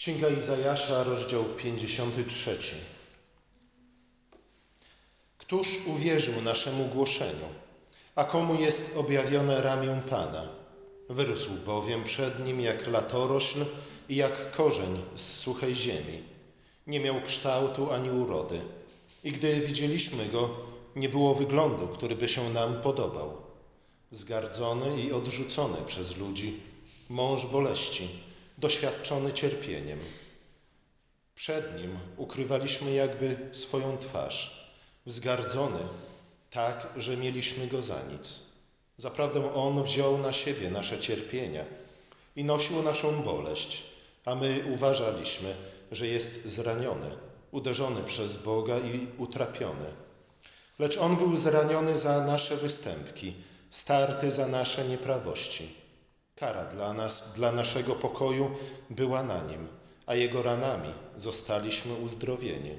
Księga Izajasza, rozdział 53. Któż uwierzył naszemu głoszeniu? A komu jest objawione ramię Pana? Wyrósł bowiem przed nim jak latorośl i jak korzeń z suchej ziemi. Nie miał kształtu ani urody. I gdy widzieliśmy go, nie było wyglądu, który by się nam podobał. Zgardzony i odrzucony przez ludzi, mąż boleści, doświadczony cierpieniem. Przed nim ukrywaliśmy jakby swoją twarz, wzgardzony tak, że mieliśmy go za nic. Zaprawdę on wziął na siebie nasze cierpienia i nosił naszą boleść, a my uważaliśmy, że jest zraniony, uderzony przez Boga i utrapiony. Lecz on był zraniony za nasze występki, starty za nasze nieprawości. Kara dla nas, dla naszego pokoju była na nim, a jego ranami zostaliśmy uzdrowieni.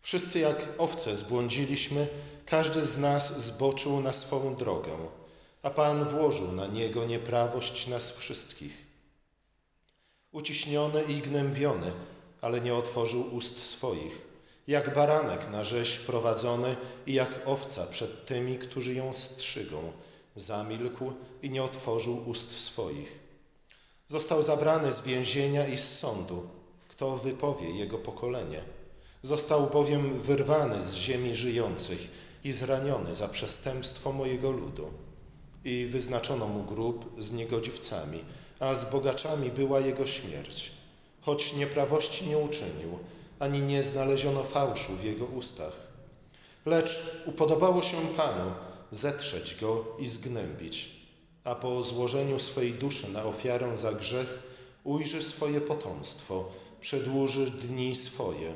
Wszyscy jak owce zbłądziliśmy, każdy z nas zboczył na swą drogę, a Pan włożył na niego nieprawość nas wszystkich. Uciśniony i gnębiony, ale nie otworzył ust swoich, jak baranek na rzeź prowadzony i jak owca przed tymi, którzy ją strzygą, zamilkł i nie otworzył ust swoich. Został zabrany z więzienia i z sądu. Kto wypowie jego pokolenie? Został bowiem wyrwany z ziemi żyjących i zraniony za przestępstwo mojego ludu. I wyznaczono mu grób z niegodziwcami, a z bogaczami była jego śmierć. Choć nieprawości nie uczynił, ani nie znaleziono fałszu w jego ustach. Lecz upodobało się Panu zetrzeć go i zgnębić, a po złożeniu swej duszy na ofiarę za grzech ujrzy swoje potomstwo, przedłuży dni swoje.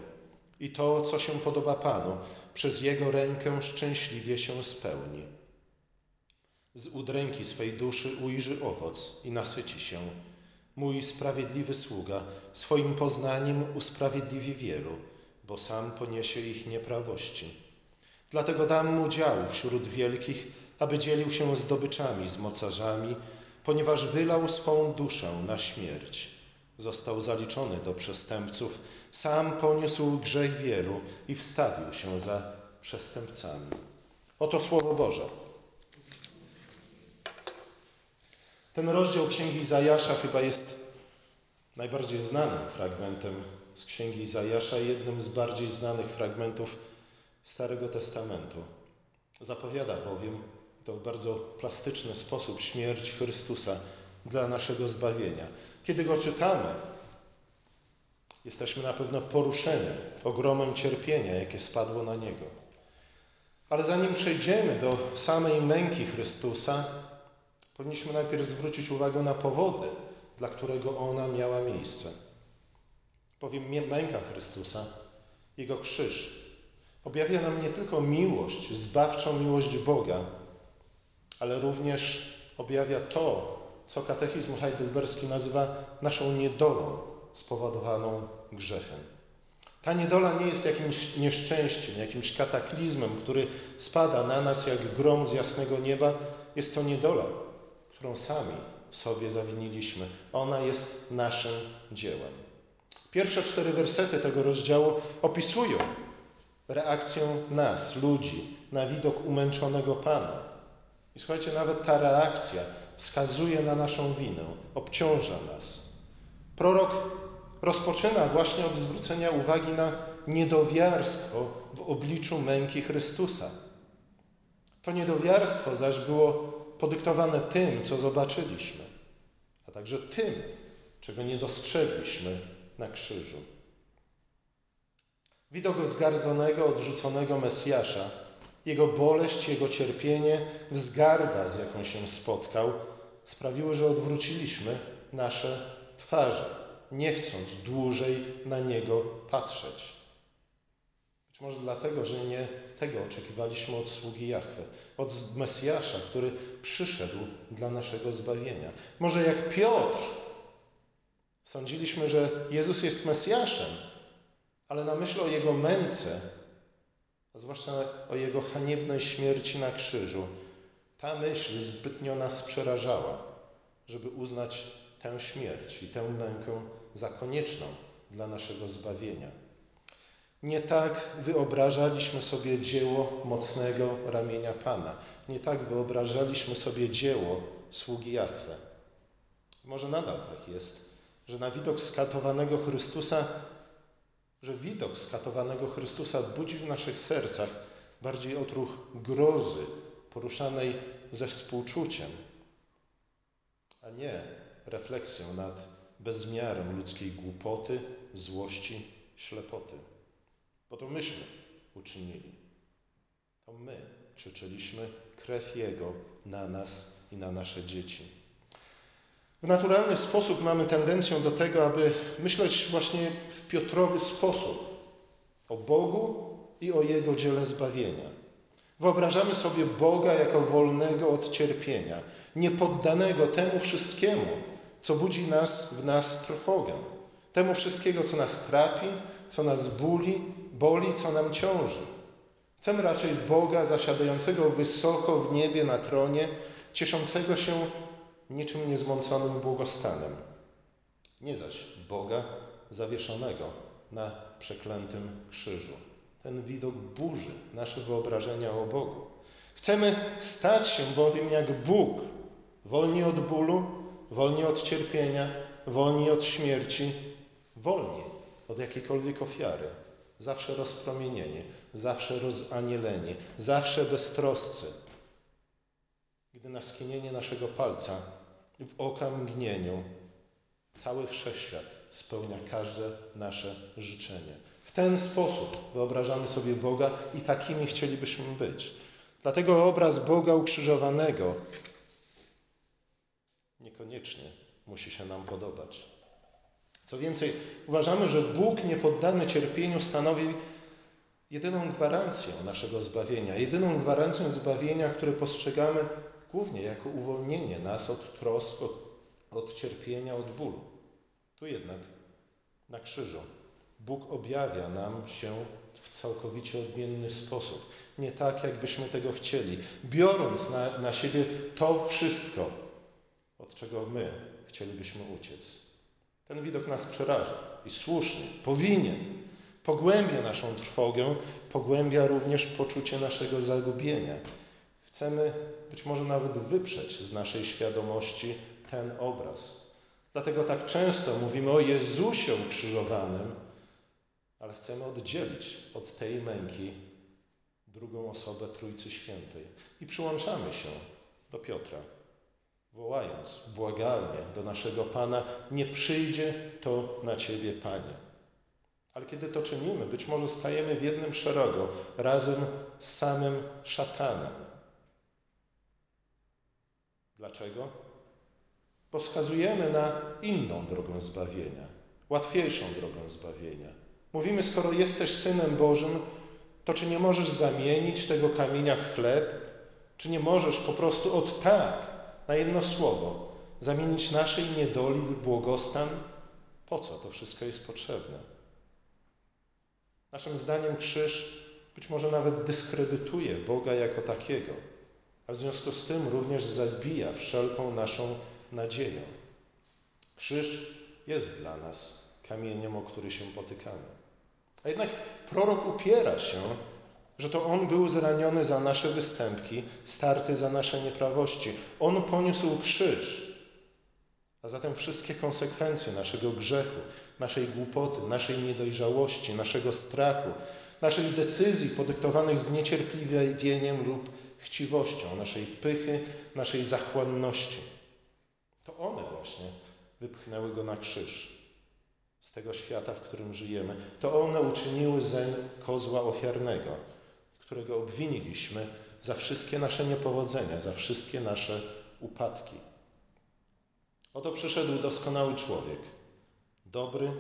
I to, co się podoba Panu, przez Jego rękę szczęśliwie się spełni. Z udręki swej duszy ujrzy owoc i nasyci się. Mój sprawiedliwy sługa swoim poznaniem usprawiedliwi wielu, bo sam poniesie ich nieprawości. Dlatego dam mu dział wśród wielkich, aby dzielił się zdobyczami z mocarzami, ponieważ wylał swą duszę na śmierć. Został zaliczony do przestępców, sam poniósł grzech wielu i wstawił się za przestępcami. Oto Słowo Boże. Ten rozdział Księgi Izajasza chyba jest najbardziej znanym fragmentem z Księgi Izajasza, jednym z bardziej znanych fragmentów Starego Testamentu. Zapowiada bowiem to w bardzo plastyczny sposób śmierć Chrystusa dla naszego zbawienia. Kiedy go czytamy, jesteśmy na pewno poruszeni ogromem cierpienia, jakie spadło na niego. Ale zanim przejdziemy do samej męki Chrystusa, powinniśmy najpierw zwrócić uwagę na powody, dla którego ona miała miejsce. Bowiem męka Chrystusa, Jego krzyż, objawia nam nie tylko miłość, zbawczą miłość Boga, ale również objawia to, co katechizm heidelberski nazywa naszą niedolą spowodowaną grzechem. Ta niedola nie jest jakimś nieszczęściem, jakimś kataklizmem, który spada na nas jak grom z jasnego nieba. Jest to niedola, którą sami sobie zawiniliśmy. Ona jest naszym dziełem. Pierwsze cztery wersety tego rozdziału opisują reakcję nas, ludzi, na widok umęczonego Pana. I słuchajcie, nawet ta reakcja wskazuje na naszą winę, obciąża nas. Prorok rozpoczyna właśnie od zwrócenia uwagi na niedowiarstwo w obliczu męki Chrystusa. To niedowiarstwo zaś było podyktowane tym, co zobaczyliśmy, a także tym, czego nie dostrzegliśmy na krzyżu. Widok zgardzonego, odrzuconego Mesjasza, jego boleść, jego cierpienie, wzgarda, z jaką się spotkał, sprawiły, że odwróciliśmy nasze twarze, nie chcąc dłużej na niego patrzeć. Być może dlatego, że nie tego oczekiwaliśmy od sługi Jahwe, od Mesjasza, który przyszedł dla naszego zbawienia. Może jak Piotr, sądziliśmy, że Jezus jest Mesjaszem, ale na myśl o Jego męce, a zwłaszcza o Jego haniebnej śmierci na krzyżu, ta myśl zbytnio nas przerażała, żeby uznać tę śmierć i tę mękę za konieczną dla naszego zbawienia. Nie tak wyobrażaliśmy sobie dzieło mocnego ramienia Pana. Nie tak wyobrażaliśmy sobie dzieło sługi Jahwe. Może nadal tak jest, że na widok skatowanego Chrystusa, że widok skatowanego Chrystusa budzi w naszych sercach bardziej odruch grozy poruszanej ze współczuciem, a nie refleksją nad bezmiarem ludzkiej głupoty, złości, ślepoty. Bo to myśmy uczynili. To my krzyczeliśmy krew Jego na nas i na nasze dzieci. W naturalny sposób mamy tendencję do tego, aby myśleć właśnie w Piotrowy sposób o Bogu i o Jego dziele zbawienia. Wyobrażamy sobie Boga jako wolnego od cierpienia, niepoddanego temu wszystkiemu, co budzi nas w nas trwogę, temu wszystkiego, co nas trapi, co nas boli, boli, co nam ciąży. Chcemy raczej Boga zasiadającego wysoko w niebie na tronie, cieszącego się niczym niezmąconym błogostanem. Nie zaś Boga zawieszonego na przeklętym krzyżu. Ten widok burzy nasze wyobrażenia o Bogu. Chcemy stać się bowiem jak Bóg, wolni od bólu, wolni od cierpienia, wolni od śmierci, wolni od jakiejkolwiek ofiary. Zawsze rozpromienieni, zawsze rozanieleni, zawsze beztroscy. Gdy na skinienie naszego palca w oka mgnieniu cały wszechświat spełnia każde nasze życzenie. W ten sposób wyobrażamy sobie Boga i takimi chcielibyśmy być. Dlatego obraz Boga ukrzyżowanego niekoniecznie musi się nam podobać. Co więcej, uważamy, że Bóg niepoddany cierpieniu stanowi jedyną gwarancję naszego zbawienia, jedyną gwarancję zbawienia, które postrzegamy głównie jako uwolnienie nas od trosk, od, od cierpienia, od bólu. Tu jednak na krzyżu Bóg objawia nam się w całkowicie odmienny sposób. Nie tak, jakbyśmy tego chcieli, biorąc na, na siebie to wszystko, od czego my chcielibyśmy uciec. Ten widok nas przeraża i słusznie, powinien. Pogłębia naszą trwogę, pogłębia również poczucie naszego zagubienia. Chcemy być może nawet wyprzeć z naszej świadomości ten obraz. Dlatego tak często mówimy o Jezusie ukrzyżowanym, ale chcemy oddzielić od tej męki drugą osobę Trójcy Świętej i przyłączamy się do Piotra wołając błagalnie do naszego Pana: Nie przyjdzie to na Ciebie, Panie. Ale kiedy to czynimy, być może stajemy w jednym szeregu razem z samym szatanem. Dlaczego? Bo wskazujemy na inną drogę zbawienia, łatwiejszą drogę zbawienia. Mówimy, skoro jesteś synem Bożym, to czy nie możesz zamienić tego kamienia w chleb? Czy nie możesz po prostu od tak na jedno słowo, zamienić naszej niedoli w błogostan? Po co to wszystko jest potrzebne? Naszym zdaniem krzyż być może nawet dyskredytuje Boga jako takiego, a w związku z tym również zabija wszelką naszą nadzieję. Krzyż jest dla nas kamieniem, o który się potykamy. A jednak prorok upiera się że to On był zraniony za nasze występki, starty za nasze nieprawości. On poniósł krzyż, a zatem wszystkie konsekwencje naszego grzechu, naszej głupoty, naszej niedojrzałości, naszego strachu, naszych decyzji podyktowanych zniecierpliwieniem lub chciwością, naszej pychy, naszej zachłanności. To one właśnie wypchnęły go na krzyż z tego świata, w którym żyjemy. To one uczyniły zeń kozła ofiarnego, którego obwiniliśmy za wszystkie nasze niepowodzenia, za wszystkie nasze upadki. Oto przyszedł doskonały człowiek, dobry,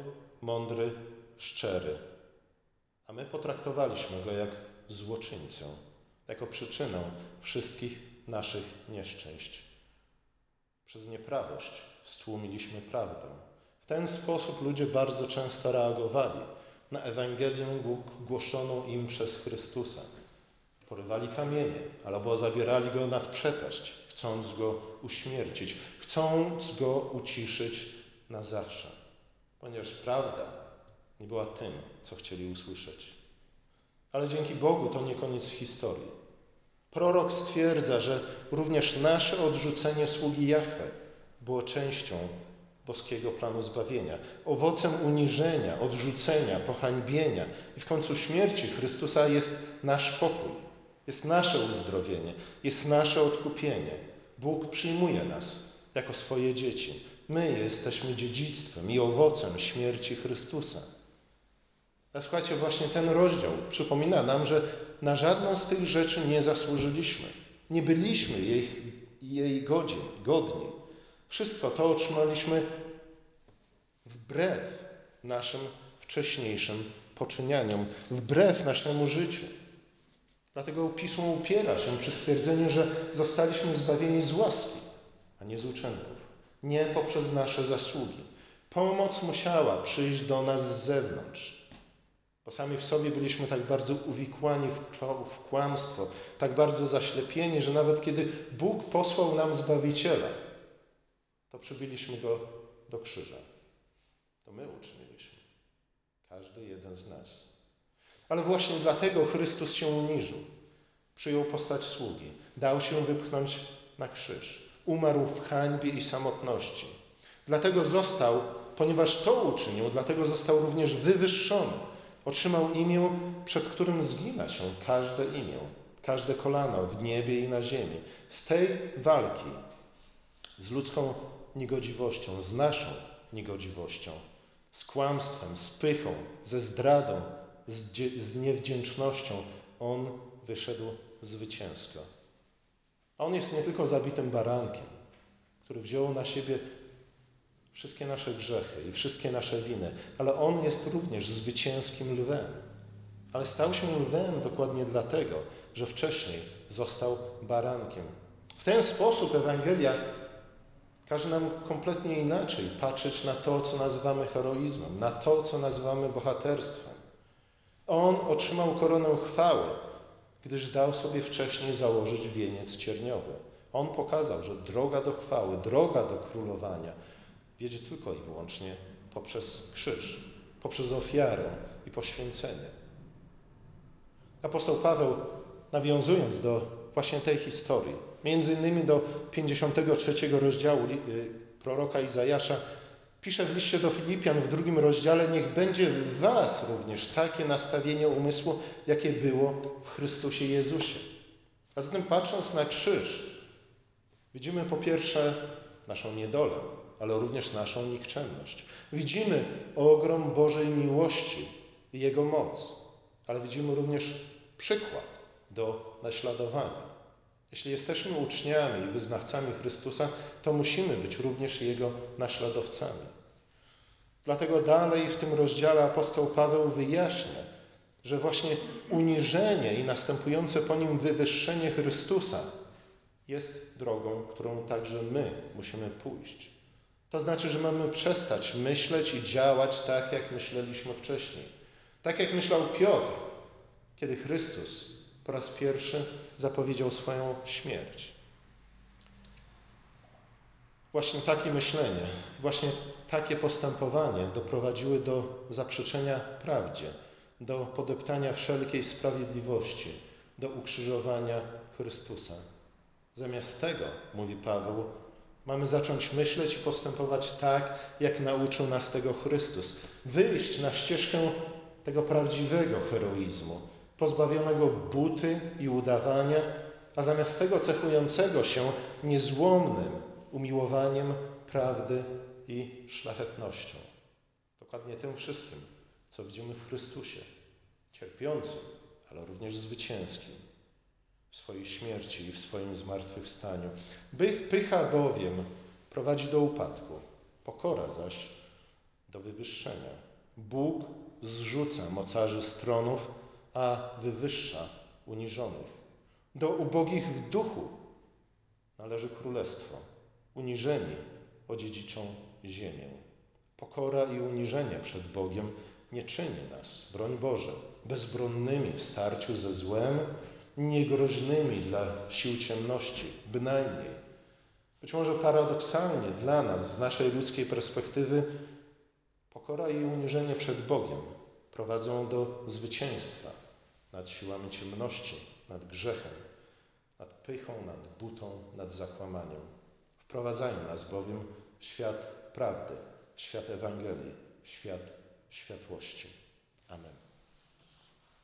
mądry, szczery, a my potraktowaliśmy go jak złoczyńcę, jako przyczynę wszystkich naszych nieszczęść. Przez nieprawość stłumiliśmy prawdę. W ten sposób ludzie bardzo często reagowali na Ewangelię głoszoną im przez Chrystusa. Porywali kamienie albo zabierali go nad przepaść, chcąc go uśmiercić, chcąc go uciszyć na zawsze, ponieważ prawda nie była tym, co chcieli usłyszeć. Ale dzięki Bogu to nie koniec historii. Prorok stwierdza, że również nasze odrzucenie sługi Jahwe było częścią boskiego planu zbawienia, owocem uniżenia, odrzucenia, pohańbienia i w końcu śmierci Chrystusa jest nasz pokój, jest nasze uzdrowienie, jest nasze odkupienie. Bóg przyjmuje nas jako swoje dzieci. My jesteśmy dziedzictwem i owocem śmierci Chrystusa. A słuchajcie, właśnie ten rozdział przypomina nam, że na żadną z tych rzeczy nie zasłużyliśmy. Nie byliśmy jej, jej godzin, godni. Wszystko to otrzymaliśmy wbrew naszym wcześniejszym poczynianiom, wbrew naszemu życiu. Dlatego Pismo upiera się przy stwierdzeniu, że zostaliśmy zbawieni z łaski, a nie z uczynków. Nie poprzez nasze zasługi. Pomoc musiała przyjść do nas z zewnątrz. Bo sami w sobie byliśmy tak bardzo uwikłani w kłamstwo, tak bardzo zaślepieni, że nawet kiedy Bóg posłał nam Zbawiciela, to przybiliśmy Go do krzyża. To my uczyniliśmy. Każdy jeden z nas. Ale właśnie dlatego Chrystus się uniżył. Przyjął postać sługi. Dał się wypchnąć na krzyż. Umarł w hańbie i samotności. Dlatego został, ponieważ to uczynił, dlatego został również wywyższony Otrzymał imię, przed którym zgina się każde imię, każde kolano w niebie i na ziemi. Z tej walki z ludzką niegodziwością, z naszą niegodziwością, z kłamstwem, z pychą, ze zdradą, z, z niewdzięcznością, on wyszedł zwycięsko. A on jest nie tylko zabitym barankiem, który wziął na siebie wszystkie nasze grzechy i wszystkie nasze winy, ale On jest również zwycięskim lwem. Ale stał się lwem dokładnie dlatego, że wcześniej został barankiem. W ten sposób Ewangelia każe nam kompletnie inaczej patrzeć na to, co nazywamy heroizmem, na to, co nazywamy bohaterstwem. On otrzymał koronę chwały, gdyż dał sobie wcześniej założyć wieniec cierniowy. On pokazał, że droga do chwały, droga do królowania wiedzie tylko i wyłącznie poprzez krzyż, poprzez ofiarę i poświęcenie. Apostoł Paweł, nawiązując do właśnie tej historii, między innymi do 53 rozdziału y, proroka Izajasza, pisze w liście do Filipian w drugim rozdziale: Niech będzie w Was również takie nastawienie umysłu, jakie było w Chrystusie Jezusie. A zatem patrząc na krzyż, widzimy po pierwsze naszą niedolę, ale również naszą nikczemność. Widzimy ogrom Bożej miłości i Jego moc, ale widzimy również przykład do naśladowania. Jeśli jesteśmy uczniami i wyznawcami Chrystusa, to musimy być również Jego naśladowcami. Dlatego dalej w tym rozdziale apostoł Paweł wyjaśnia, że właśnie uniżenie i następujące po nim wywyższenie Chrystusa jest drogą, którą także my musimy pójść. To znaczy, że mamy przestać myśleć i działać tak, jak myśleliśmy wcześniej. Tak jak myślał Piotr, kiedy Chrystus po raz pierwszy zapowiedział swoją śmierć. Właśnie takie myślenie, właśnie takie postępowanie doprowadziły do zaprzeczenia prawdzie, do podeptania wszelkiej sprawiedliwości, do ukrzyżowania Chrystusa. Zamiast tego, mówi Paweł, Mamy zacząć myśleć i postępować tak, jak nauczył nas tego Chrystus. Wyjść na ścieżkę tego prawdziwego heroizmu, pozbawionego buty i udawania, a zamiast tego cechującego się niezłomnym umiłowaniem prawdy i szlachetnością. Dokładnie tym wszystkim, co widzimy w Chrystusie, cierpiącym, ale również zwycięskim swojej śmierci i w swoim zmartwychwstaniu. Pycha bowiem prowadzi do upadku, pokora zaś do wywyższenia. Bóg zrzuca mocarzy stronów, a wywyższa uniżonych. Do ubogich w duchu należy królestwo. Uniżeni odziedziczą ziemię. Pokora i uniżenie przed Bogiem nie czyni nas, broń Boże, bezbronnymi w starciu ze złem, niegroźnymi dla sił ciemności, bynajmniej, Być może paradoksalnie dla nas, z naszej ludzkiej perspektywy, pokora i uniżenie przed Bogiem prowadzą do zwycięstwa nad siłami ciemności, nad grzechem, nad pychą, nad butą, nad zakłamaniem. Wprowadzają nas bowiem w świat prawdy, w świat Ewangelii, w świat światłości. Amen.